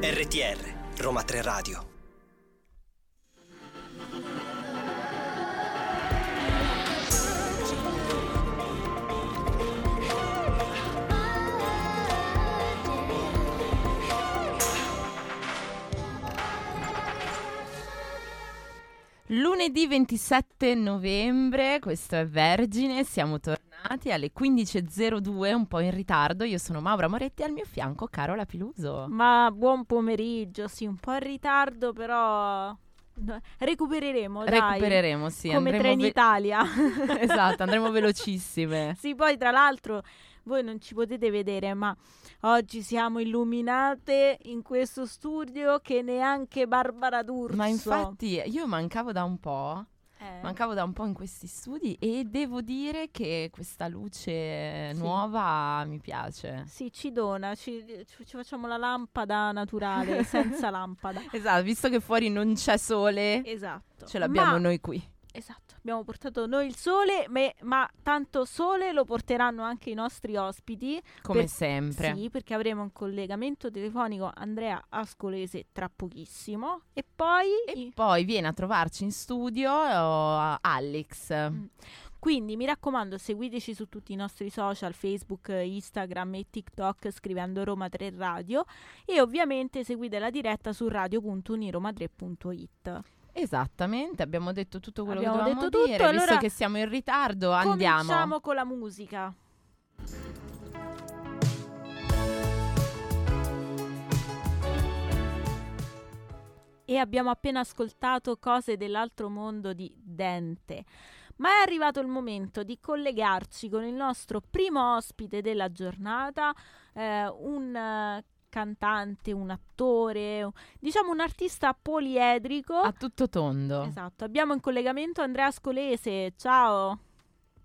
RTR, Roma 3 Radio. Lunedì 27 novembre, questo è Vergine, siamo tornati alle 15.02, un po' in ritardo. Io sono Maura Moretti e al mio fianco Carola Piluso. Ma buon pomeriggio, sì, un po' in ritardo, però recupereremo, dai. Recupereremo, sì. Come andremo Trenitalia. esatto, andremo velocissime. sì, poi tra l'altro voi non ci potete vedere, ma oggi siamo illuminate in questo studio che neanche Barbara D'Urso. Ma infatti io mancavo da un po'. Eh. Mancavo da un po' in questi studi e devo dire che questa luce Sì. nuova mi piace. Sì, ci dona, ci, ci facciamo la lampada naturale, senza lampada. Esatto, visto che fuori non c'è sole, Esatto. ce l'abbiamo Ma- noi qui. Esatto, abbiamo portato noi il sole, me- ma tanto sole lo porteranno anche i nostri ospiti. Come Per- sempre. Sì, perché avremo un collegamento telefonico Andrea Ascolese tra pochissimo. E poi... E poi viene a trovarci in studio oh, Alex. Mm. Quindi mi raccomando, seguiteci su tutti i nostri social, Facebook, Instagram e TikTok scrivendo Roma 3 Radio e ovviamente seguite la diretta su radio.uniroma3.it. Esattamente, abbiamo detto tutto quello Abbiamo che dovevamo detto tutto, dire. Visto allora che siamo in ritardo, andiamo. Cominciamo con la musica. E abbiamo appena ascoltato Cose dell'altro mondo di Dente. Ma è arrivato il momento di collegarci con il nostro primo ospite della giornata, eh, un eh, cantante, un attore, diciamo un artista poliedrico. A tutto tondo. Esatto, abbiamo in collegamento Andrea Scolese. Ciao.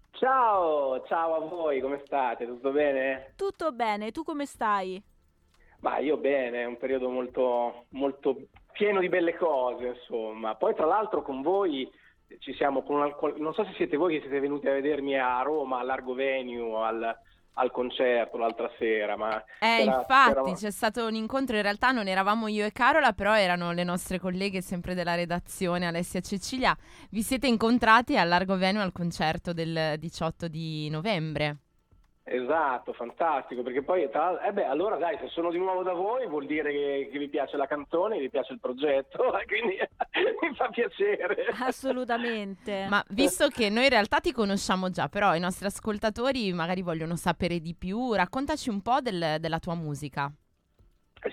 Ciao, ciao a voi, come state? Tutto bene? Tutto bene, tu come stai? Ma io bene, è un periodo molto, molto pieno di belle cose, insomma. Poi tra l'altro con voi ci siamo con non so se siete voi che siete venuti a vedermi a Roma, a Largo Venue, al, al concerto l'altra sera, ma Eh, c'era- infatti c'era- c'è stato un incontro, in realtà non eravamo io e Carola, però erano le nostre colleghe sempre della redazione, Alessia e Cecilia. Vi siete incontrati a Largo Venue al concerto del 18 di novembre. Esatto, fantastico, perché poi tra l'altro- eh beh, allora dai, se sono di nuovo da voi vuol dire che, che vi piace la canzone, vi piace il progetto, quindi mi fa piacere. Assolutamente. Ma visto che noi in realtà ti conosciamo già, però i nostri ascoltatori magari vogliono sapere di più, raccontaci un po' del- della tua musica.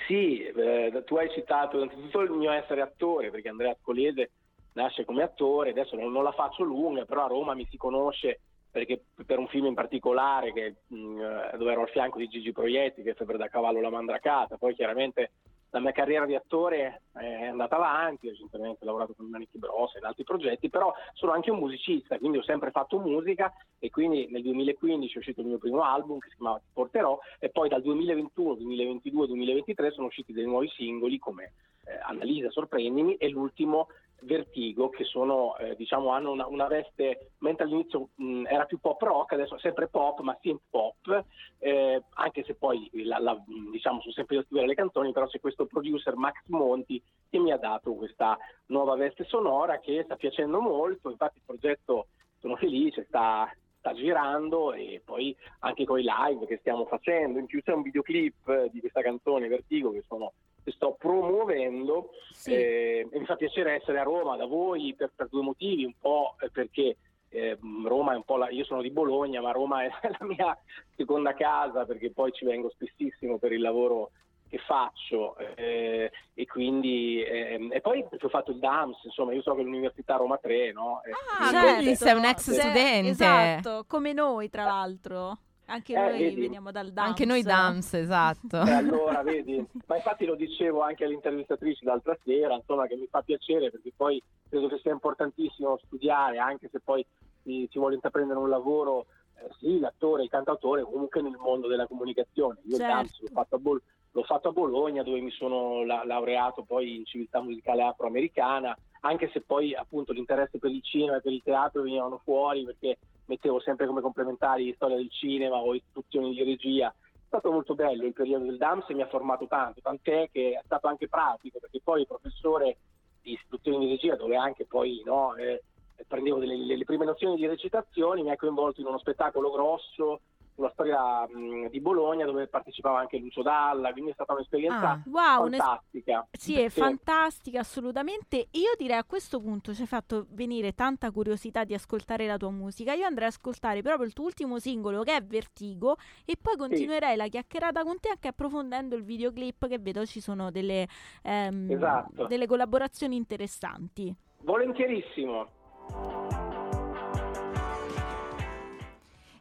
Sì, eh, tu hai citato innanzitutto il mio essere attore, perché Andrea Scolese nasce come attore, adesso non, non la faccio lunga, però a Roma mi si conosce perché per un film in particolare che, mh, eh, dove ero al fianco di Gigi Proietti, che è Febbre da cavallo la mandracata, poi chiaramente la mia carriera di attore è andata avanti, recentemente ho lavorato con Manichi Bros e altri progetti, però sono anche un musicista, quindi ho sempre fatto musica e quindi nel 2015 è uscito il mio primo album che si chiamava Ti porterò e poi dal 2021, 2022, 2023 sono usciti dei nuovi singoli come eh, Annalisa Sorprendimi e l'ultimo Vertigo che sono eh, diciamo hanno una, una veste mentre all'inizio mh, era più pop rock adesso è sempre pop ma synth pop eh, anche se poi la, la- diciamo sono sempre io a scrivere le canzoni però c'è questo producer Max Monti che mi ha dato questa nuova veste sonora che sta piacendo molto. Infatti il progetto sono felice sta sta girando e poi anche con i live che stiamo facendo. In più c'è un videoclip eh, di questa canzone Vertigo che sono sto promuovendo Sì. eh, e mi fa piacere essere a Roma da voi per, per due motivi, un po' eh, perché eh, Roma è un po' la, io sono di Bologna, ma Roma è la mia seconda casa perché poi ci vengo spessissimo per il lavoro che faccio eh, e quindi ehm, e poi ho fatto il DAMS, insomma io so che l'Università Roma 3, no? Eh, Ah, Certo. quindi sei un ex studente. Esatto, come noi tra l'altro. Anche Eh, noi vedi. veniamo dal DAMS. Anche noi DAMS, esatto. E allora, vedi, ma infatti lo dicevo anche alle intervistatrici l'altra sera, insomma, che mi fa piacere perché poi credo che sia importantissimo studiare, anche se poi si, si vuole intraprendere un lavoro, eh, sì, l'attore, il cantautore, comunque nel mondo della comunicazione. Io il Certo. dance l'ho fatto a, Bol- l'ho fatto a Bologna dove mi sono la- laureato poi in civiltà musicale afroamericana, anche se poi appunto l'interesse per il cinema e per il teatro venivano fuori perché mettevo sempre come complementari storia del cinema o istruzioni di regia. È stato molto bello il periodo del DAMS e mi ha formato tanto, tant'è che è stato anche pratico perché poi il professore di istruzioni di regia dove anche poi no, eh, prendevo delle, le prime nozioni di recitazione, mi ha coinvolto in uno spettacolo grosso una storia mh, di Bologna dove partecipava anche Lucio Dalla, quindi è stata un'esperienza Ah, wow, un'es- fantastica. Sì, è Sì. fantastica, assolutamente. Io direi a questo punto ci hai fatto venire tanta curiosità di ascoltare la tua musica. Io andrei ad ascoltare proprio il tuo ultimo singolo che è Vertigo e poi continuerei la chiacchierata con te anche approfondendo il videoclip che vedo ci sono delle, ehm, Esatto. delle collaborazioni interessanti. Volentierissimo.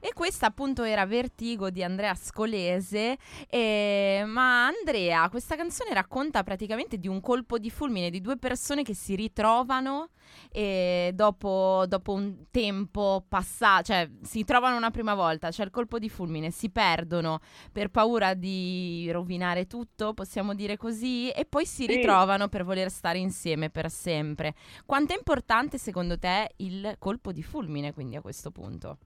E questa appunto era Vertigo di Andrea Scolese. eh, ma Andrea, questa canzone racconta praticamente di un colpo di fulmine di due persone che si ritrovano e dopo, dopo un tempo passato, cioè si trovano una prima volta, c'è il colpo di fulmine, si perdono per paura di rovinare tutto, possiamo dire così, e poi si Sì. ritrovano per voler stare insieme per sempre. Quanto è importante secondo te il colpo di fulmine quindi a questo punto?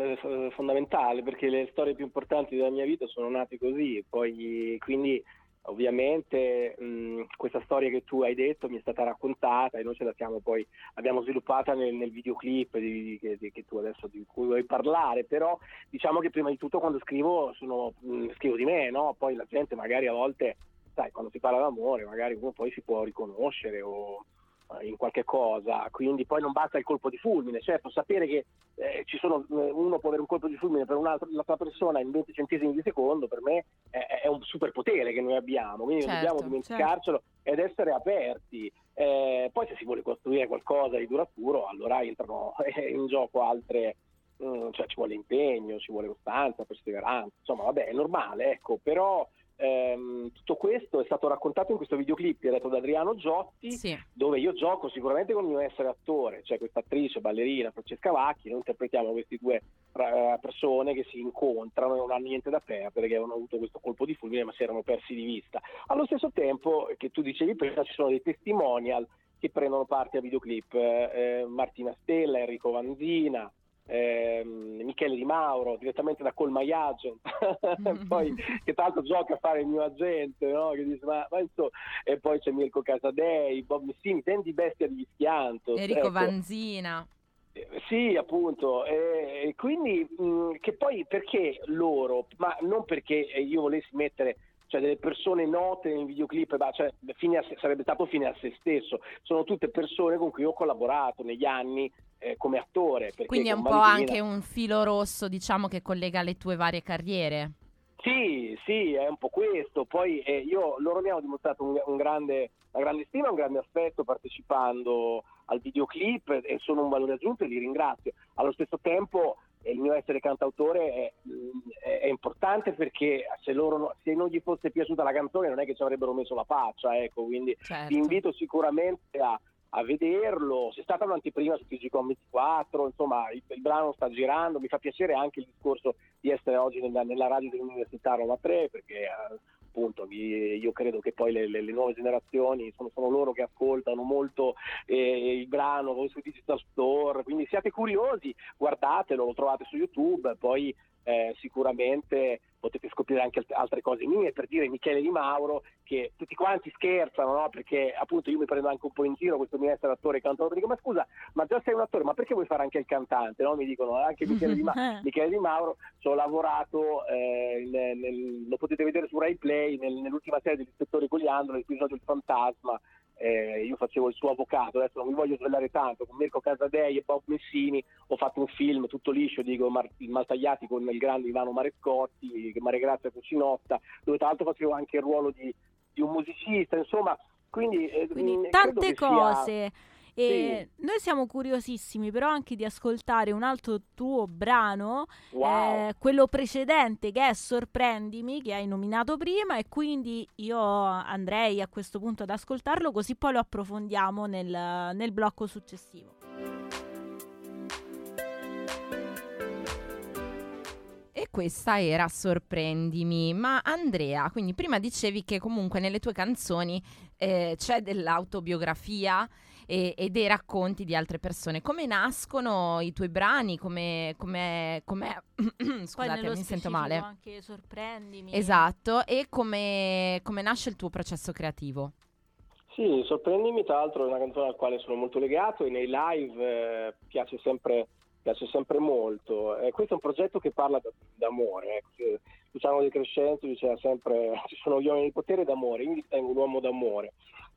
Eh, fondamentale perché le storie più importanti della mia vita sono nate così, poi quindi ovviamente mh, questa storia che tu hai detto mi è stata raccontata e noi ce la siamo poi abbiamo sviluppata nel, nel videoclip di, che, di- che tu adesso di cui vuoi parlare, però diciamo che prima di tutto quando scrivo sono, mh, scrivo di me, no? Poi la gente magari a volte, sai, quando si parla d'amore, magari uno poi si può riconoscere o in qualche cosa, quindi poi non basta il colpo di fulmine, certo sapere che eh, ci sono, eh, uno può avere un colpo di fulmine per un'altra persona in 20 centesimi di secondo, per me è, è un superpotere che noi abbiamo, quindi non Certo, dobbiamo dimenticarcelo ed essere aperti. Eh, poi se si vuole costruire qualcosa di duraturo, allora entrano in gioco altre, mm, cioè ci vuole impegno, ci vuole costanza, perseveranza, insomma vabbè è normale, ecco, però ehm, tutto questo è stato raccontato in questo videoclip diretto da Adriano Giotti, Sì. dove io gioco sicuramente con il mio essere attore, cioè questa attrice ballerina Francesca Vacchi, noi interpretiamo queste due eh, persone che si incontrano e non hanno niente da perdere, che avevano avuto questo colpo di fulmine ma si erano persi di vista. Allo stesso tempo, che tu dicevi prima, ci sono dei testimonial che prendono parte a videoclip, eh, eh, Martina Stella, Enrico Vanzina, ehm, Michele Di Mauro direttamente da Colmaiaggio poi che tra l'altro gioca a fare il mio agente no? che dice ma, ma insomma e poi c'è Mirko Casadei Bob Messini Tendi Bestia di Schianto Enrico ecco. Vanzina. Eh, Sì, appunto, e e quindi mh, che poi perché loro, ma non perché eh, io volessi mettere cioè, delle persone note in videoclip, ma, cioè, se- sarebbe stato fine a se stesso, sono tutte persone con cui ho collaborato negli anni eh, come attore. Quindi è un po' anche un filo rosso, diciamo, che collega le tue varie carriere. Sì, sì, è un po' questo. Poi eh, io, loro mi hanno dimostrato un, un grande, una grande stima, un grande affetto partecipando al videoclip e sono un valore aggiunto e li ringrazio. Allo stesso tempo eh, il mio essere cantautore è, è- importante perché se, loro se non gli fosse piaciuta la canzone non è che ci avrebbero messo la faccia, ecco, quindi Certo. vi invito sicuramente a, a vederlo. C'è stata un'anteprima su TGCOM 24, insomma il, il brano sta girando, mi fa piacere anche il discorso di essere oggi nella, nella radio dell'Università Roma 3 perché eh, appunto io credo che poi le, le- le nuove generazioni sono, sono loro che ascoltano molto eh, il brano sui digital store, quindi siate curiosi, guardatelo, lo trovate su YouTube, poi eh, sicuramente potete scoprire anche alt- altre cose mie, per dire Michele Di Mauro, che tutti quanti scherzano, no? perché appunto io mi prendo anche un po' in giro questo mio essere attore e cantautore, dico ma scusa, ma già sei un attore, ma perché vuoi fare anche il cantante? No? Mi dicono anche Michele Di, Ma- Michele Di Mauro, ci ho lavorato, eh, nel- nel- lo potete vedere su Rai Play, nel- nell'ultima serie dell'ispettore Cogliandro, l'episodio Il Fantasma, eh, io facevo il suo avvocato, adesso non mi voglio svelare tanto, con Mirko Casadei e Bob Messini ho fatto un film tutto liscio, dico, Mar- Maltagliati con il grande Ivano Marescotti, Mare Grazia Cucinotta, dove tra l'altro facevo anche il ruolo di, di un musicista, insomma, quindi, eh, Quindi credo tante che sia- E Noi siamo curiosissimi però anche di ascoltare un altro tuo brano, Wow. eh, quello precedente che è Sorprendimi, che hai nominato prima e quindi io andrei a questo punto ad ascoltarlo così poi lo approfondiamo nel, nel blocco successivo. E questa era Sorprendimi. Ma Andrea, quindi prima dicevi che comunque nelle tue canzoni eh, c'è dell'autobiografia e, e, dei racconti di altre persone. Come nascono i tuoi brani? Come, come, come... scusate, mi sento male. Anche sorprendimi. Esatto, e come, come nasce il tuo processo creativo? Sì, Sorprendimi tra l'altro è una canzone alla quale sono molto legato e nei live eh, piace sempre piace sempre molto. Eh, questo è un progetto che parla d'amore. Eh. Luciano De Crescenzo diceva sempre ci sono gli uomini di potere d'amore, io mi ritengo un uomo d'amore.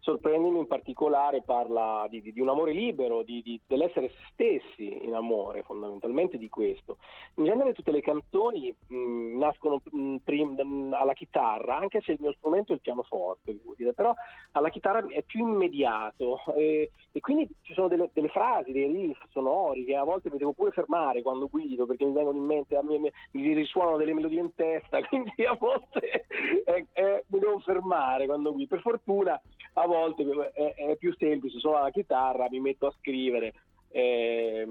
Sorprendimi in particolare parla di, di, di un amore libero, di, dell'essere se stessi in amore, fondamentalmente di questo. In genere tutte le canzoni mh, nascono mh, prim, alla chitarra, anche se il mio strumento è il pianoforte, però alla chitarra è più immediato e, e quindi ci sono delle, delle, frasi, dei riff sonori che a volte mi devo pure fermare quando guido perché mi vengono in mente, me, mi, mi risuonano delle melodie in testa, quindi a volte eh, eh, mi devo fermare quando guido. Per fortuna a volte è, è più semplice, suono la chitarra, mi metto a scrivere. Eh,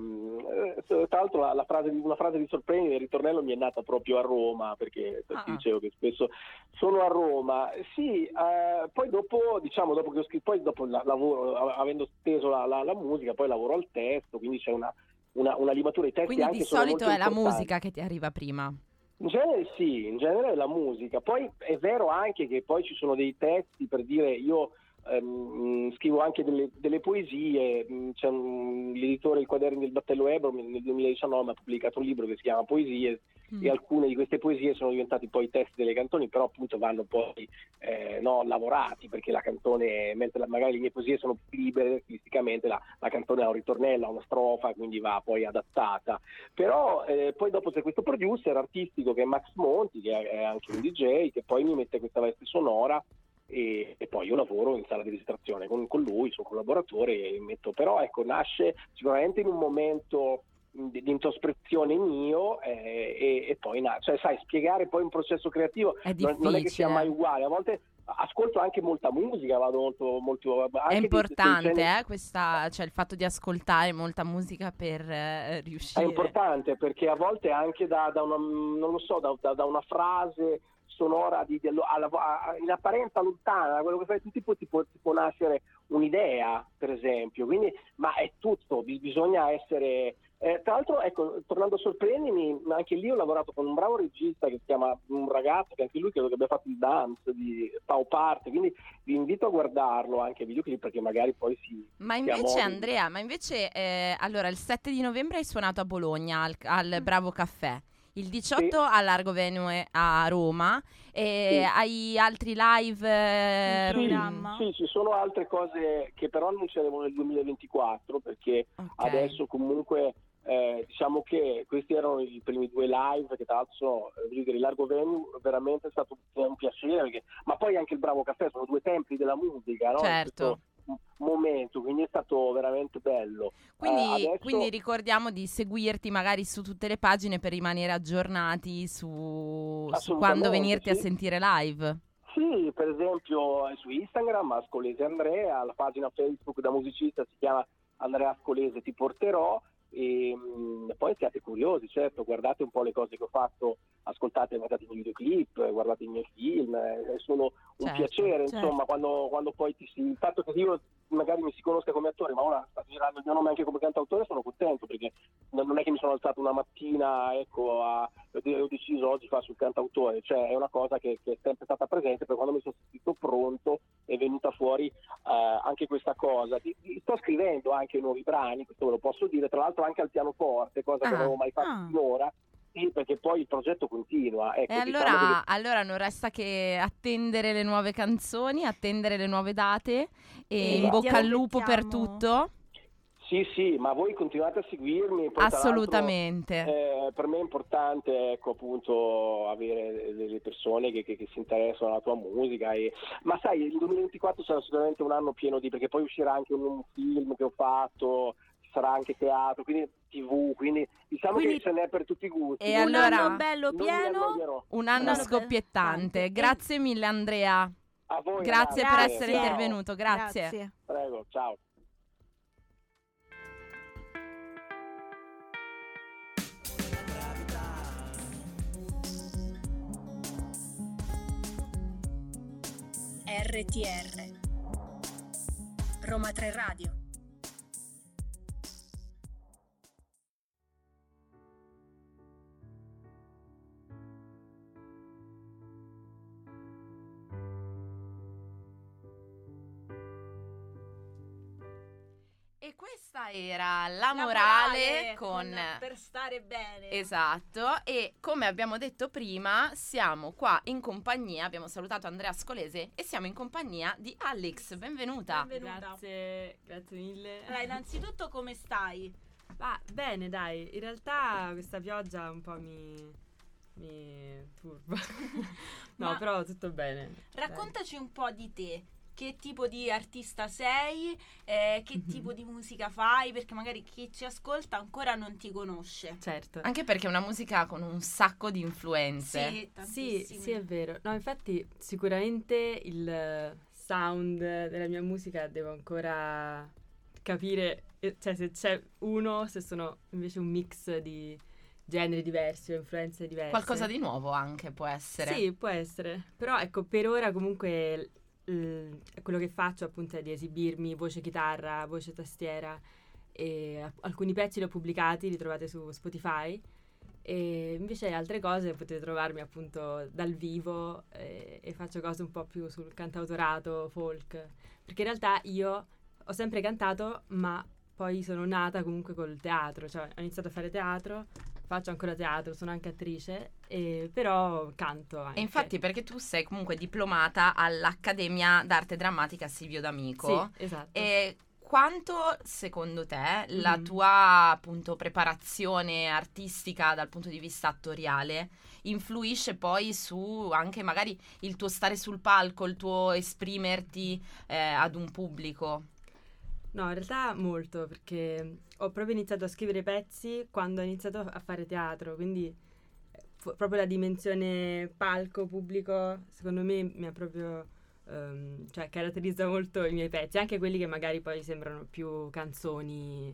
tra l'altro la, la frase, una frase di sorprendere il ritornello mi è nata proprio a Roma perché ah. dicevo che spesso sono a Roma sì eh, poi dopo diciamo dopo che ho scritto poi dopo la, lavoro avendo steso la, la, la, musica poi lavoro al testo quindi c'è una, una, una limatura di testi quindi di solito è la musica che ti arriva prima in genere sì, in genere è la musica. Poi è vero anche che poi ci sono dei testi per dire io ehm, scrivo anche delle, delle poesie, mm, c'è un, l'editore Il Quaderni del Battello Ebro nel 2019 ha pubblicato un libro che si chiama Poesie mm. e alcune di queste poesie sono diventate poi testi delle canzoni, però appunto vanno poi eh, no, lavorati perché la canzone, mentre la, magari le mie poesie sono più libere stilisticamente, la, la, canzone ha un ritornello, ha una strofa, quindi va poi adattata. Però eh, poi dopo c'è questo producer artistico che è Max Monti, che è anche un DJ, che poi mi mette questa veste sonora e, e, poi io lavoro in sala di registrazione con, con lui, suo collaboratore, e metto, però ecco, nasce sicuramente in un momento di, di introspezione mio eh, e, e, poi cioè, sai, spiegare poi un processo creativo non, non, è che sia mai uguale, a volte ascolto anche molta musica, vado molto... molto è importante di, eh, questa, cioè il fatto di ascoltare molta musica per eh, riuscire... È importante perché a volte anche da, da una, non lo so, da, da una frase sonora di, di, alla, a, in apparenza lontana da quello che fai tu, tipo, ti, può, ti può nascere un'idea, per esempio. Quindi, ma è tutto, bisogna essere. Eh, tra l'altro, ecco, tornando a sorprendimi, anche lì ho lavorato con un bravo regista che si chiama un ragazzo che anche lui credo che abbia fatto il dance di Pau Parte, quindi vi invito a guardarlo anche i videoclip perché magari poi si... Ma invece Andrea, ma invece eh, allora il 7 di novembre hai suonato a Bologna al, al Bravo Caffè il 18 sì. a Largo Venue a Roma. E sì. Hai altri live eh, sì, programma? Sì, ci sono altre cose che però annunceremo nel 2024 perché okay. adesso comunque eh, diciamo che questi erano i primi due live che tra l'altro eh, dire, il Largo Venue veramente è stato un piacere perché, ma poi anche il Bravo Caffè sono due templi della musica no? certo momento, quindi è stato veramente bello. Quindi, eh, adesso... quindi, ricordiamo di seguirti magari su tutte le pagine per rimanere aggiornati su, su quando venirti sì. a sentire live. Sì, per esempio su Instagram Ascolese Andrea, la pagina Facebook da musicista si chiama Andrea Ascolese ti porterò e mh, poi siate curiosi, certo, guardate un po' le cose che ho fatto, ascoltate, guardate i miei videoclip, guardate i miei film, eh, sono un certo, piacere, certo. insomma, quando, quando, poi ti si... Il fatto che io magari mi si conosca come attore, ma ora sta girando il mio nome anche come cantautore, sono contento perché non è che mi sono alzato una mattina, ecco, a, ho deciso oggi fare sul cantautore, cioè è una cosa che, che, è sempre stata presente, per quando mi sono sentito pronto è venuta fuori eh, anche questa cosa. Sto scrivendo anche nuovi brani, questo ve lo posso dire, tra l'altro anche al pianoforte, cosa ah, che non avevo mai fatto ah. finora. Sì, perché poi il progetto continua. Ecco, e allora, diciamo che... allora, non resta che attendere le nuove canzoni, attendere le nuove date e in bocca al lupo per tutto. Sì, sì, ma voi continuate a seguirmi. Poi, Assolutamente. Eh, per me è importante ecco, appunto, avere delle persone che, che, che, si interessano alla tua musica. E... Ma sai, il 2024 sarà sicuramente un anno pieno di... perché poi uscirà anche un, un film che ho fatto, sarà anche teatro, quindi tv, quindi diciamo quindi, che ce n'è per tutti i gusti. E allora, anno bello pieno, un anno bello scoppiettante. Bello. Grazie mille Andrea. A voi. Grazie, grazie. per essere ciao. intervenuto, grazie. grazie. Prego, ciao. RTR Roma 3 Radio questa era la, La morale, con... per stare bene. Esatto, e come abbiamo detto prima, siamo qua in compagnia, abbiamo salutato Andrea Scolese e siamo in compagnia di Alex, benvenuta. Benvenuta. Grazie, grazie mille. Allora, innanzitutto come stai? Ma bene, dai, in realtà questa pioggia un po' mi, mi turba. no, Ma- però tutto bene. Raccontaci un po' di te. Che tipo di artista sei? eh, che Mhm. tipo di musica fai? Perché magari chi ci ascolta ancora non ti conosce. Certo. Anche perché è una musica con un sacco di influenze. Sì, Sì, sì, è vero. No, infatti, sicuramente il sound della mia musica devo ancora capire, eh, cioè se c'è uno, se sono invece un mix di generi diversi o influenze diverse. Qualcosa di nuovo anche può essere. Sì, può essere. Però ecco, per ora comunque quello che faccio appunto è di esibirmi voce chitarra, voce tastiera e alcuni pezzi li ho pubblicati, li trovate su Spotify e invece altre cose potete trovarmi appunto dal vivo eh, e faccio cose un po' più sul cantautorato, folk, perché in realtà io ho sempre cantato ma poi sono nata comunque col teatro, cioè ho iniziato a fare teatro, faccio ancora teatro, sono anche attrice, e però canto anche. E infatti perché tu sei comunque diplomata all'Accademia d'Arte Drammatica Silvio D'Amico. Sì, esatto. E quanto secondo te la Mhm. tua appunto preparazione artistica dal punto di vista attoriale influisce poi su anche magari il tuo stare sul palco, il tuo esprimerti eh, ad un pubblico? No, in realtà molto, perché ho proprio iniziato a scrivere pezzi quando ho iniziato a fare teatro, quindi eh, fu- proprio la dimensione palco, pubblico, secondo me mi ha proprio, ehm, cioè caratterizza molto i miei pezzi, anche quelli che magari poi sembrano più canzoni,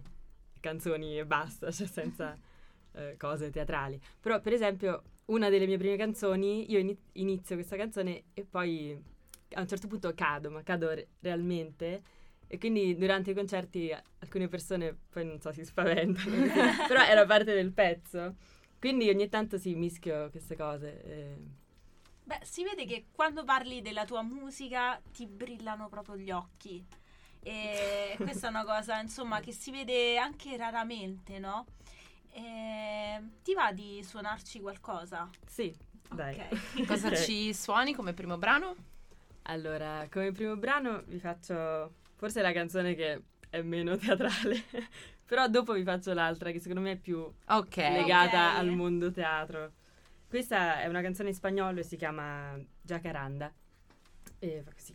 canzoni e basta, cioè senza eh, cose teatrali. Però per esempio una delle mie prime canzoni, io ini- inizio questa canzone e poi a un certo punto cado, ma cado re- realmente. E quindi durante i concerti alcune persone poi non so, si spaventano, però era parte del pezzo. Quindi ogni tanto si mischio queste cose. eh. Beh, si vede che quando parli della tua musica ti brillano proprio gli occhi. E questa è una cosa, insomma, che si vede anche raramente, no? E ti va di suonarci qualcosa? Sì, dai. Ok. Cosa ci suoni come primo brano? Allora, come primo brano vi faccio forse la canzone che è meno teatrale, però dopo vi faccio l'altra che secondo me è più Ok. legata Ok. al mondo teatro. Questa è una canzone in spagnolo e si chiama Jacaranda. E fa così.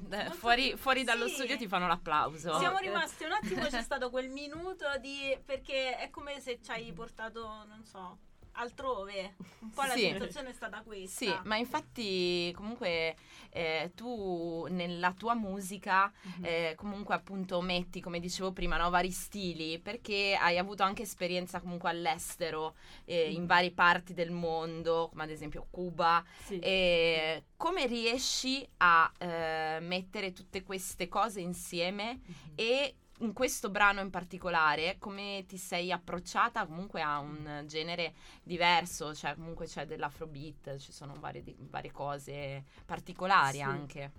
Molto fuori, fuori dallo sì. studio ti fanno l'applauso. siamo rimasti un attimo, c'è stato quel minuto di... perché è come se ci hai portato, non so, altrove. Un po' la Sì. situazione è stata questa. Sì, ma infatti comunque eh, tu nella tua musica Mhm. eh, comunque appunto metti, come dicevo prima, no, vari stili perché hai avuto anche esperienza comunque all'estero, eh, in Mhm. varie parti del mondo, come ad esempio Cuba. Sì. E come riesci a eh, mettere tutte queste cose insieme Mhm. e in questo brano in particolare come ti sei approcciata comunque a un genere diverso, cioè comunque c'è dell'afrobeat, ci sono varie, varie cose particolari Sì. anche.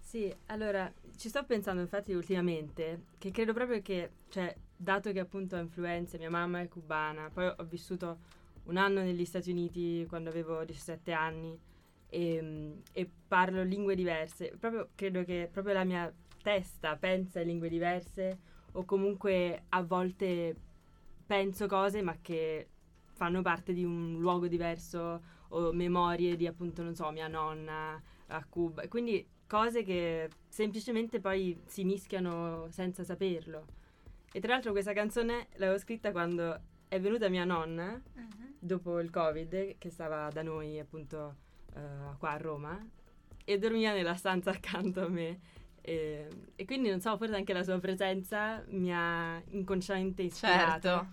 Sì, allora ci sto pensando infatti ultimamente che credo proprio che, cioè, dato che appunto ho influenze, mia mamma è cubana, poi ho vissuto un anno negli Stati Uniti quando avevo 17 anni e, e parlo lingue diverse, proprio credo che proprio la mia testa pensa in lingue diverse o comunque a volte penso cose ma che fanno parte di un luogo diverso o memorie di appunto, non so, mia nonna a Cuba. Quindi cose che semplicemente poi si mischiano senza saperlo. E tra l'altro questa canzone l'avevo scritta quando è venuta mia nonna Mhm. dopo il Covid, che stava da noi appunto eh, qua a Roma, e dormiva nella stanza accanto a me. E, e quindi non so, forse anche la sua presenza mi ha inconsciamente ispirato. Certo.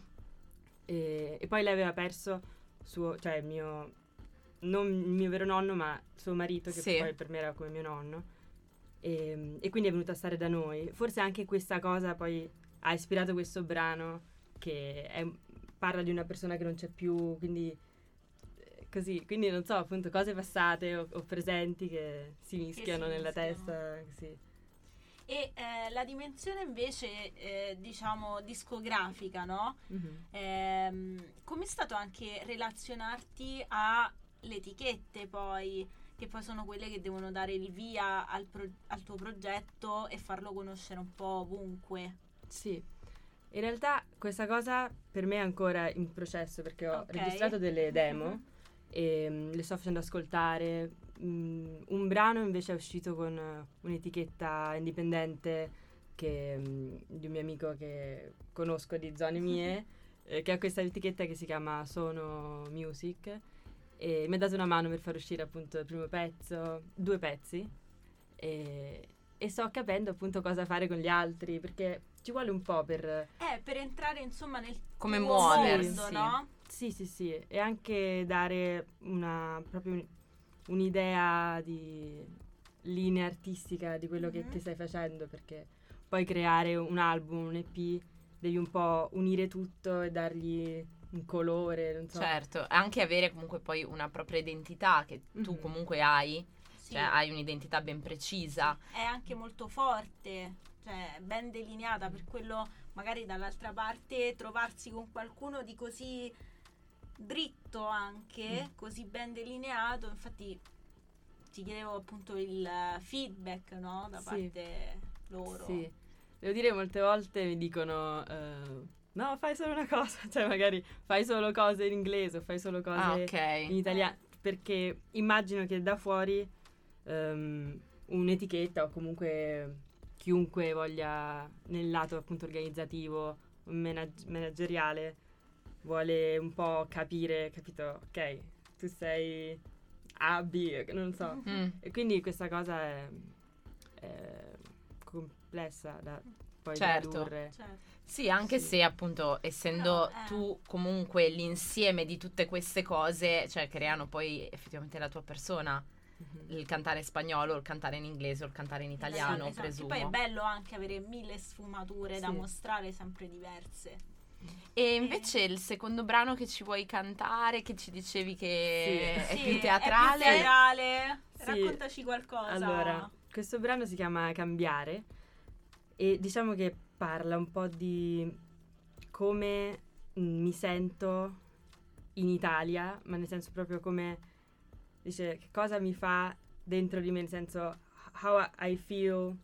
E, e poi lei aveva perso suo, cioè il mio, non il mio vero nonno, ma suo marito, che Sì. poi per me era come mio nonno. E, e quindi è venuta a stare da noi. Forse anche questa cosa poi ha ispirato questo brano che è- parla di una persona che non c'è più, quindi eh, così, quindi non so, appunto cose passate o, o presenti che si mischiano nella mischiano. testa, sì. E eh, la dimensione invece, eh, diciamo, discografica, no? Mhm. Ehm, com'è stato anche relazionarti alle etichette poi, che poi sono quelle che devono dare il via al, pro- al tuo progetto e farlo conoscere un po' ovunque? Sì, in realtà questa cosa per me è ancora in processo perché ho Ok. registrato delle demo Mhm. e mm, le sto facendo ascoltare. Mm, un brano invece è uscito con eh, un'etichetta indipendente che, mm, di un mio amico che conosco di zone mie, eh, che ha questa etichetta che si chiama Sono Music e mi ha dato una mano per far uscire appunto il primo pezzo, due pezzi e, e sto capendo appunto cosa fare con gli altri perché ci vuole un po' per... Eh, per entrare insomma nel Come muoversi. mondo, no? Sì, sì, sì, e anche dare una proprio un- un'idea di linea artistica di quello che, Mhm. che stai facendo, perché poi creare un album, un EP, devi un po' unire tutto e dargli un colore, non so. Certo, anche avere comunque poi una propria identità che tu Mhm. comunque hai, Sì. cioè hai un'identità ben precisa. è anche molto forte, cioè ben delineata, per quello magari dall'altra parte trovarsi con qualcuno di così dritto anche, Mm. così ben delineato, infatti ti chiedevo appunto il feedback, no? Da Sì. parte loro. Sì, devo dire molte volte mi dicono eh, no, fai solo una cosa, cioè magari fai solo cose in inglese o fai solo cose Ah, in ok. italiano, perché immagino che da fuori ehm, un'etichetta o comunque chiunque voglia nel lato appunto organizzativo, manag- manageriale, vuole un po' capire, capito? Ok, tu sei A, B, non so. Mm. E quindi questa cosa è, è complessa da poi Certo. tradurre. Certo. Sì, anche Sì. se appunto essendo Però, eh. tu comunque l'insieme di tutte queste cose, cioè creano poi effettivamente la tua persona, Mhm. il cantare in spagnolo, il cantare in inglese o il cantare in italiano, Esatto, esatto. presumo. Che poi è bello anche avere mille sfumature da Sì. mostrare sempre diverse. E invece il secondo brano che ci vuoi cantare, che ci dicevi che Sì. è Sì, più teatrale, È più teatrale. Sì. Raccontaci qualcosa. Allora, questo brano si chiama Cambiare e diciamo che parla un po' di come mi sento in Italia, ma nel senso proprio come dice che cosa mi fa dentro di me, nel senso how I feel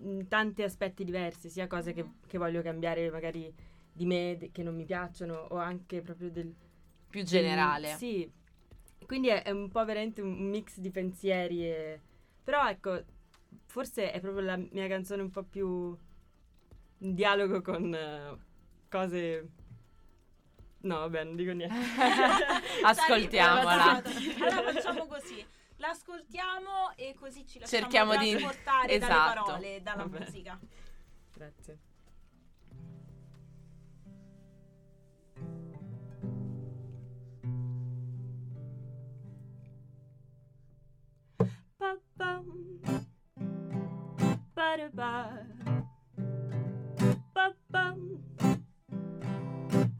in tanti aspetti diversi, sia cose che, Mhm. che voglio cambiare magari di me, de- che non mi piacciono, o anche proprio del, più generale. del- sì, quindi è, è un po' veramente un mix di pensieri. e- Però ecco, forse è proprio la mia canzone un po' più in dialogo con eh, cose... No, vabbè, non dico niente. Ascoltiamola. Allora facciamo così. L'ascoltiamo e così ci lasciamo Cerchiamo di- trasportare esatto. dalle parole, dalla Vabbè. musica. Grazie. Pa-pam.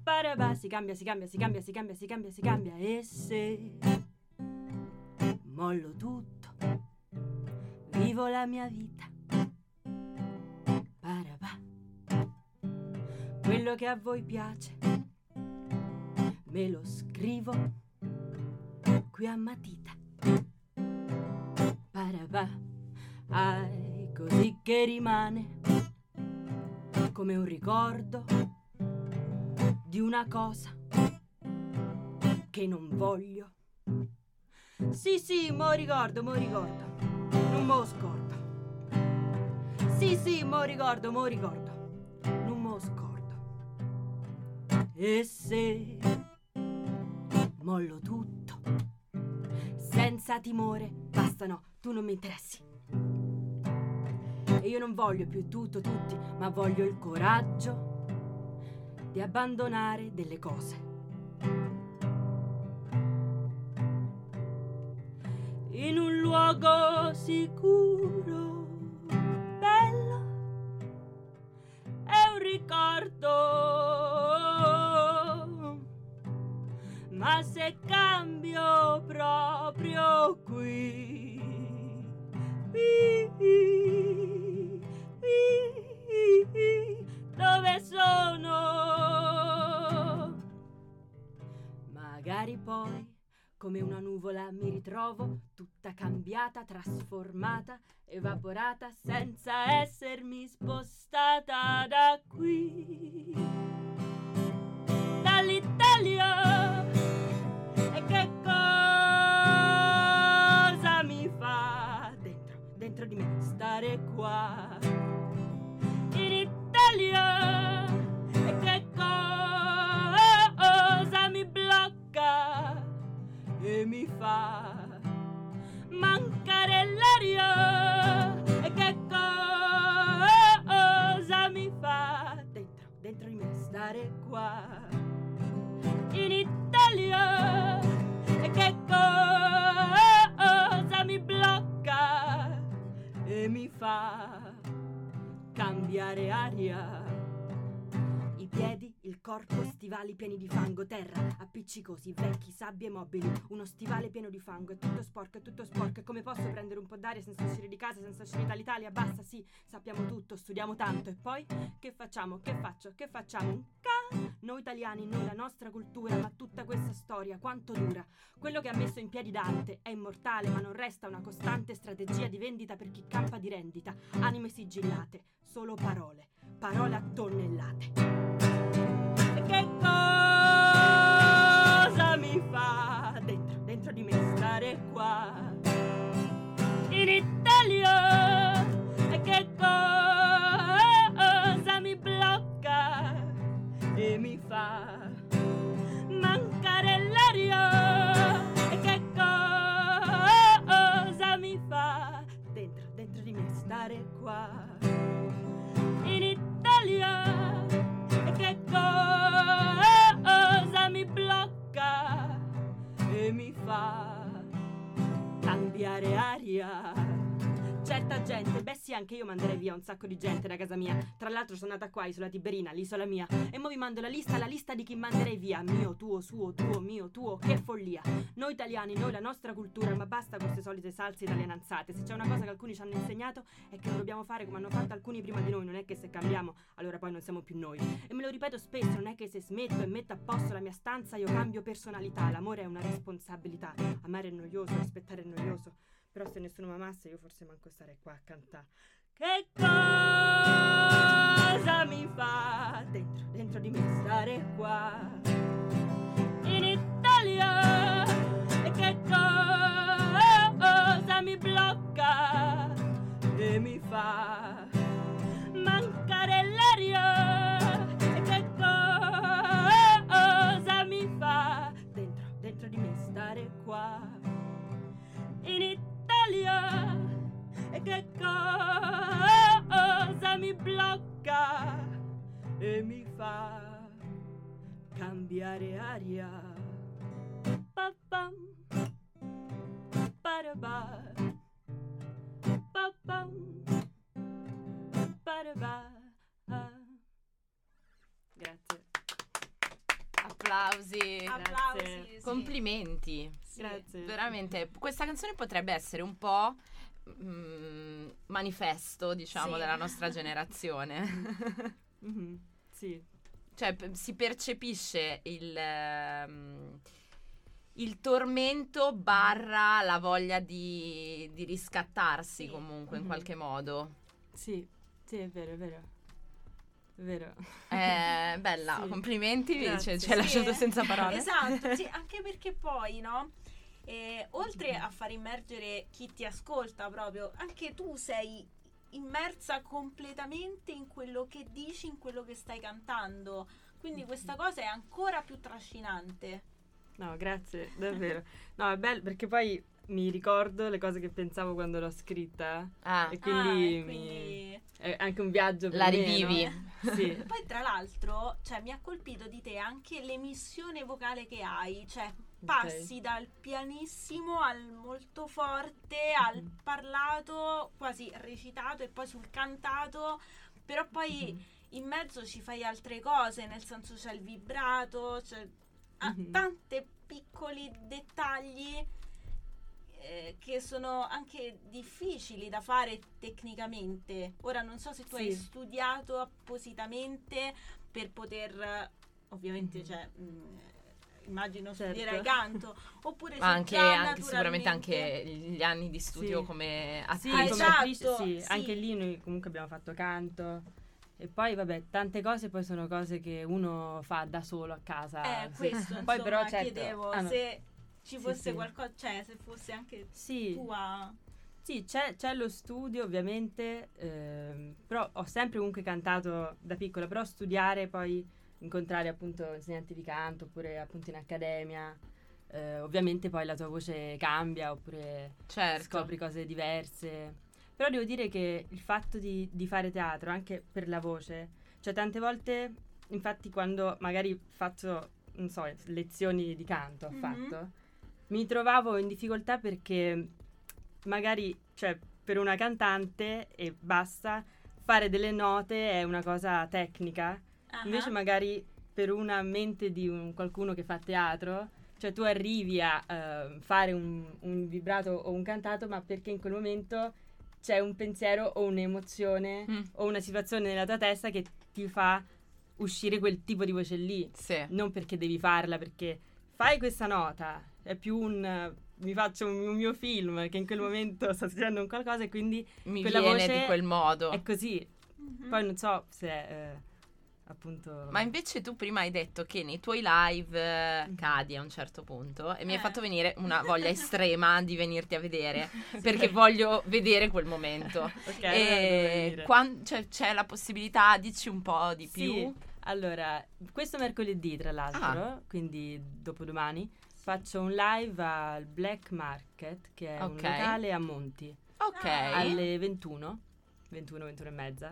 Ba-da-ba. Si cambia, si cambia, si cambia, si cambia, si cambia, si cambia. E se mollo tutto, vivo la mia vita. Ba-da-ba. Quello che a voi piace, me lo scrivo qui a matita. Ba-da-ba. Ai, così che rimane come un ricordo di una cosa che non voglio. Sì, sì, mo ricordo, mo ricordo, non mo scordo. Sì, sì, mo ricordo, mo ricordo, non mo scordo. E se mollo tutto, senza timore, basta no, tu non mi interessi. E io non voglio più tutto, tutti, ma voglio il coraggio di abbandonare delle cose. In un luogo sicuro, bello, è un ricordo. Ma se cambio proprio qui, dove sono? Magari poi, come una nuvola, mi ritrovo tutta cambiata, trasformata, evaporata, senza essermi spostata da qui. Di me stare qua? In Italia. E che cosa mi blocca e mi fa mancare l'aria? E che cosa mi fa dentro, dentro di me stare qua? E mi fa cambiare aria? I piedi, il corpo, stivali pieni di fango, terra, appiccicosi, vecchi, sabbie mobili, uno stivale pieno di fango, è tutto sporco, è tutto sporco, e come posso prendere un po' d'aria senza uscire di casa, senza uscire dall'Italia? Basta, sì, sappiamo tutto, studiamo tanto, e poi che facciamo? Che faccio? Che facciamo? Un ca? Noi italiani, noi la nostra cultura, ma tutta questa storia, quanto dura? Quello che ha messo in piedi Dante è immortale, ma non resta una costante strategia di vendita per chi campa di rendita, anime sigillate, solo parole, parole a tonnellate. Cambiare aria. Certa gente, beh sì, anche io manderei via un sacco di gente da casa mia. Tra l'altro sono nata qua, isola Tiberina, l'isola mia. E mo vi mando la lista, la lista di chi manderei via. Mio, tuo, suo, tuo, mio, tuo, che follia. Noi italiani, noi la nostra cultura, ma basta queste solite salse italiananzate. Se c'è una cosa che alcuni ci hanno insegnato è che non dobbiamo fare come hanno fatto alcuni prima di noi. Non è che se cambiamo, allora poi non siamo più noi. E me lo ripeto spesso, non è che se smetto e metto a posto la mia stanza io cambio personalità. L'amore è una responsabilità. Amare è noioso, rispettare è noioso. Però se nessuno mi amasse io forse manco starei qua a cantare. Che cosa mi fa dentro, dentro di me stare qua? Che cosa mi blocca e mi fa cambiare aria. Pa-pam, pa-da-ba, pa-pam, pa-da-ba. Grazie. Applausi. Applausi. sì. Complimenti. Grazie. Veramente, questa canzone potrebbe essere un po' mm, manifesto, diciamo, Sì. della nostra generazione. Mhm, Sì. cioè, p- si percepisce il, ehm, il tormento barra la voglia di, di riscattarsi Sì. comunque in Mhm. qualche modo. Sì, sì, è vero, è vero. È vero. Eh, bella, Sì. complimenti, Grazie. ci ci hai Sì, lasciato senza parole. Esatto, sì, anche perché poi, no? Eh, oltre a far immergere chi ti ascolta proprio, anche tu sei immersa completamente in quello che dici, in quello che stai cantando. Quindi questa cosa è ancora più trascinante. No, grazie, davvero. No, è bello perché poi mi ricordo le cose che pensavo quando l'ho scritta Ah, e quindi, Ah, e mi- quindi- è anche un viaggio per la me, rivivi. no? Sì. Poi tra l'altro, cioè, mi ha colpito di te anche l'emissione vocale che hai, cioè passi dal pianissimo al molto forte, al Mhm. parlato, quasi recitato e poi sul cantato, però poi Mhm. in mezzo ci fai altre cose, nel senso c'è il vibrato, c'è ah, Mhm. tanti piccoli dettagli eh, che sono anche difficili da fare tecnicamente. Ora non so se tu hai Sì. studiato appositamente per poter, ovviamente, Mhm. cioè, mh, immagino Certo. studierai canto, oppure se Ma anche, già anche sicuramente anche gli anni di studio Sì. come Sì, attrice. Ah, come esatto, sì, sì. anche lì noi comunque abbiamo fatto canto. E poi, vabbè, tante cose poi sono cose che uno fa da solo a casa. Eh, Sì. questo, Poi insomma, però, certo, chiedevo ah, no. se ci Sì, fosse sì. qualcosa, cioè se fosse anche Sì, tua... sì, c'è, c'è lo studio ovviamente, ehm, però ho sempre comunque cantato da piccola, però studiare poi, incontrare appunto insegnanti di canto oppure appunto in accademia, eh, ovviamente poi la tua voce cambia oppure Certo. scopri cose diverse. Però devo dire che il fatto di, di fare teatro, anche per la voce, cioè tante volte, infatti quando magari faccio, non so, lezioni di canto ho Mhm. fatto, mi trovavo in difficoltà perché magari, cioè, per una cantante e basta, fare delle note è una cosa tecnica, Ah, invece magari per una mente di un- qualcuno che fa teatro, cioè tu arrivi a eh, fare un, un vibrato o un cantato, ma perché in quel momento c'è un pensiero o un'emozione Mm. o una situazione nella tua testa che ti fa uscire quel tipo di voce lì. Sì. Non perché devi farla, perché fai questa nota, è più un... mi faccio un, mio film che in quel momento sto scrivendo un qualcosa e quindi Mi quella viene di quel modo. è così. Mhm. Poi non so se eh, appunto... Ma invece tu prima hai detto che nei tuoi live eh, Mhm. cadi a un certo punto e mi hai Eh. fatto venire una voglia estrema di venirti a vedere perché voglio vedere quel momento. Ok, e allora devo venire. quan- cioè, c'è la possibilità, dici un po' di Sì, più. Allora, questo mercoledì, tra l'altro, Ah. quindi dopodomani, faccio un live al Black Market, che è un Ok. locale a Monti, Ok. Alle 21. 21, 21 e mezza.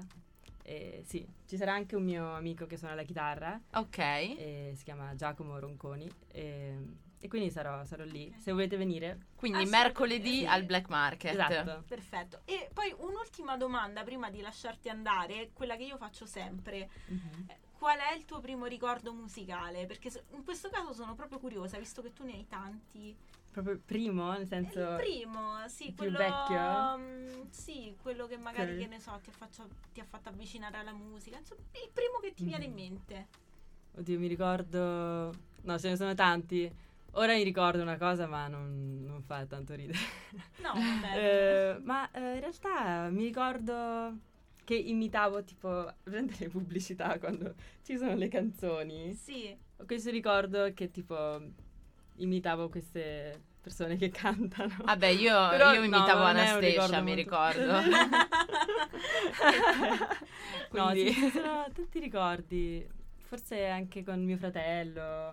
E sì, ci sarà anche un mio amico che suona la chitarra, Ok. e si chiama Giacomo Ronconi, e, e quindi sarò, sarò lì. Se volete venire, Quindi mercoledì sì. al Black Market. esatto. Perfetto. E poi un'ultima domanda prima di lasciarti andare, quella che io faccio sempre. Mhm. Eh, Qual è il tuo primo ricordo musicale? Perché in questo caso sono proprio curiosa, visto che tu ne hai tanti. Proprio il primo, nel senso... il primo, sì, più quello vecchio? mm, sì, quello che magari Sì. che ne so, ti ha, faccio- ti ha fatto avvicinare alla musica. Insomma, il primo che ti viene in mente. Oddio, mi ricordo... No, ce ne sono tanti. Ora mi ricordo una cosa, ma non, non fa tanto ridere. No, vabbè. Eh, ma eh, in realtà mi ricordo che imitavo tipo prendere le pubblicità quando ci sono le canzoni. sì. Ho questo ricordo che tipo imitavo queste persone che cantano. Vabbè, io, io no, imitavo un Anastasia, ricordo mi ricordo. no, sì, sono tanti ricordi. Forse anche con mio fratello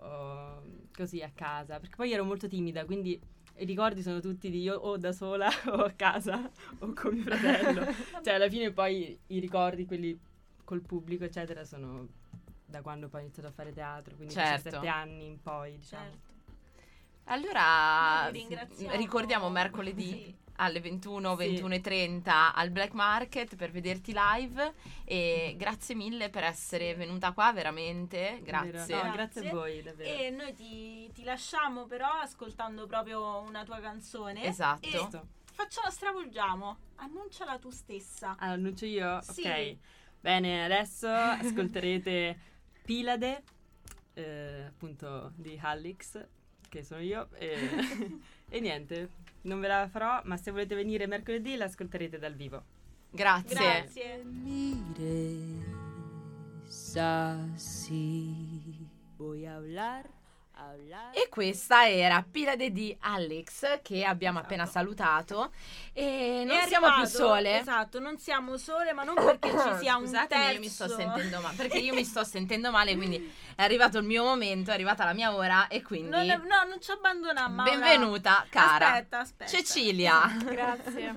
o così a casa, perché poi ero molto timida, quindi i ricordi sono tutti di io o da sola o a casa o con mio fratello. cioè alla fine poi i ricordi, quelli col pubblico, eccetera, sono da quando poi ho iniziato a fare teatro, quindi Certo. 17 anni in poi, diciamo. Certo. Allora, ricordiamo mercoledì Sì. alle 21, Sì. 21.30 al Black Market per vederti live e grazie mille per essere venuta qua, veramente, grazie. No, grazie Grazie. a voi, davvero. E noi ti, ti lasciamo però ascoltando proprio una tua canzone. Esatto. E facciamo, stravolgiamo. Annunciala tu stessa. Ah, annuncio io? Sì. Ok. Bene, adesso ascolterete Pilade, eh, appunto di Hallix, che sono io. E, e niente, non ve la farò, ma se volete venire mercoledì l'ascolterete dal vivo. Grazie. Grazie. mires así. Voy a hablar. E questa era Pilade di Alex che abbiamo appena salutato e non È siamo più sole. Esatto, non siamo sole, ma non perché ci sia un Scusatemi, terzo. io mi sto sentendo male perché io mi sto sentendo male, quindi è arrivato il mio momento, è arrivata la mia ora e quindi Non no, non ci abbandoniamo. Maura. benvenuta cara Aspetta, aspetta. Cecilia. Grazie.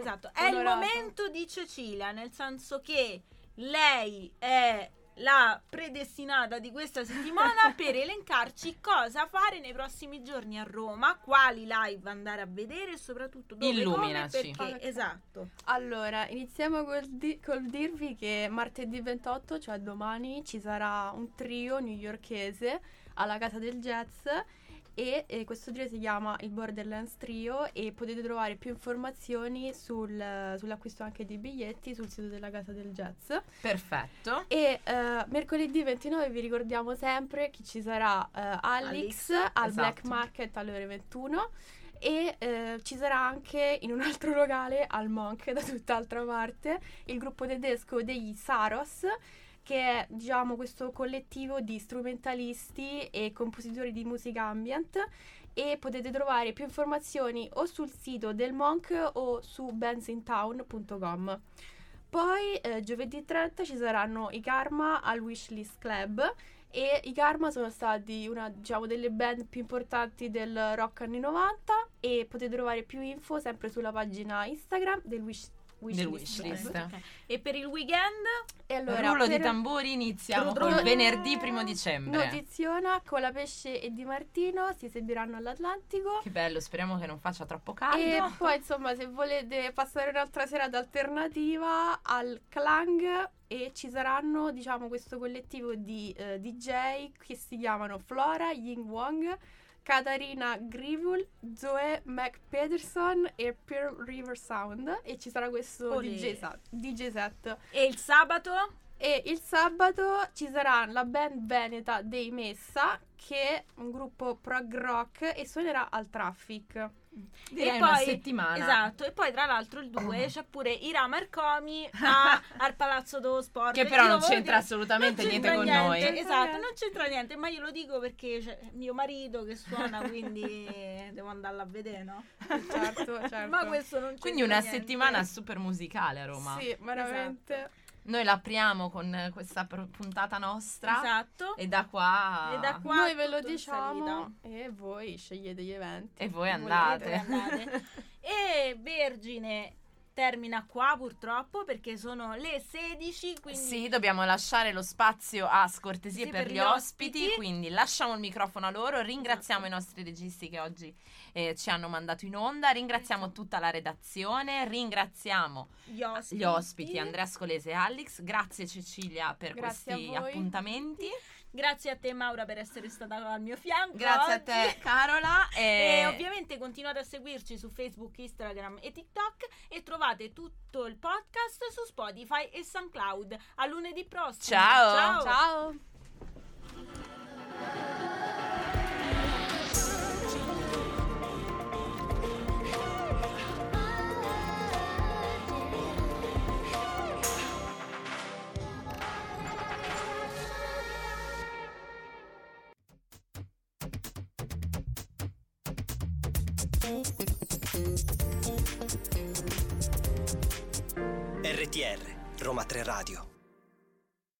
Esatto, è il Onorata. momento di Cecilia, nel senso che lei è la predestinata di questa settimana per elencarci cosa fare nei prossimi giorni a Roma, quali live andare a vedere e soprattutto dove Illuminaci. come, perché esatto. Allora, iniziamo col, di- col dirvi che martedì 28, cioè domani, ci sarà un trio newyorkese alla Casa del Jazz e eh, questo trio si chiama il Borderlands Trio e potete trovare più informazioni sul- sull'acquisto anche di biglietti sul sito della Casa del Jazz. Perfetto. E eh, mercoledì 29 vi ricordiamo sempre che ci sarà eh, Alex, al esatto. Black Market alle ore 21 e eh, ci sarà anche in un altro locale al Monk da tutt'altra parte il gruppo tedesco degli Saros che è diciamo questo collettivo di strumentalisti e compositori di musica ambient e potete trovare più informazioni o sul sito del Monk o su bandsintown.com. Poi eh, giovedì 30 ci saranno i Karma al Wishlist Club e i Karma sono stati una diciamo delle band più importanti del rock anni 90 e potete trovare più info sempre sulla pagina Instagram del Wish Del Wishlist Club. wishlist. Ok. E per il weekend? E allora Rullo di tamburi, iniziamo col venerdì primo dicembre. Notiziona con la Pesce e Di Martino si esibiranno all'Atlantico. Che bello, speriamo che non faccia troppo caldo. E poi insomma se volete passare un'altra serata alternativa al Clang e ci saranno diciamo questo collettivo di eh, DJ che si chiamano Flora, Ying Wong, Katarina Grivul, Zoe McPederson e Pearl River Sound e ci sarà questo. DJ, sa- DJ set. E il sabato? E il sabato ci sarà la band veneta dei Messa che è un gruppo prog rock e suonerà al Traffic. Direi e una poi- settimana. Esatto, e poi tra l'altro il 2 c'è pure Ira Marcomi a- al Palazzo dello Sport. Che però non c'entra dire- assolutamente non niente c'entra con niente, noi. Esatto, non c'entra niente, ma io lo dico perché c'è mio marito che suona, quindi devo andarla a vedere, no? Certo, certo. Ma questo non c'entra Quindi una niente. settimana super musicale a Roma. Sì, veramente. Noi l'apriamo con questa puntata nostra Esatto. e da qua, E da qua Noi ve lo diciamo e voi scegliete gli eventi. E voi andate. volete. Andate. e Vergine termina qua purtroppo perché sono le 16, quindi Sì, dobbiamo lasciare lo spazio a scortesie Sì, per, per gli ospiti, ospiti. quindi lasciamo il microfono a loro, ringraziamo i nostri registi che oggi eh, ci hanno mandato in onda, ringraziamo tutta la redazione, ringraziamo gli ospiti, gli ospiti. Andrea Scolese e Alex, grazie Cecilia per Grazie questi appuntamenti, Grazie a te Maura per essere stata al mio fianco. grazie a oggi. te Carola E e, ovviamente continuate a seguirci su Facebook, Instagram e TikTok e trovate tutto il podcast su Spotify e SoundCloud. A lunedì prossimo. Ciao. Ciao. Ciao! RTR, Roma 3 Radio.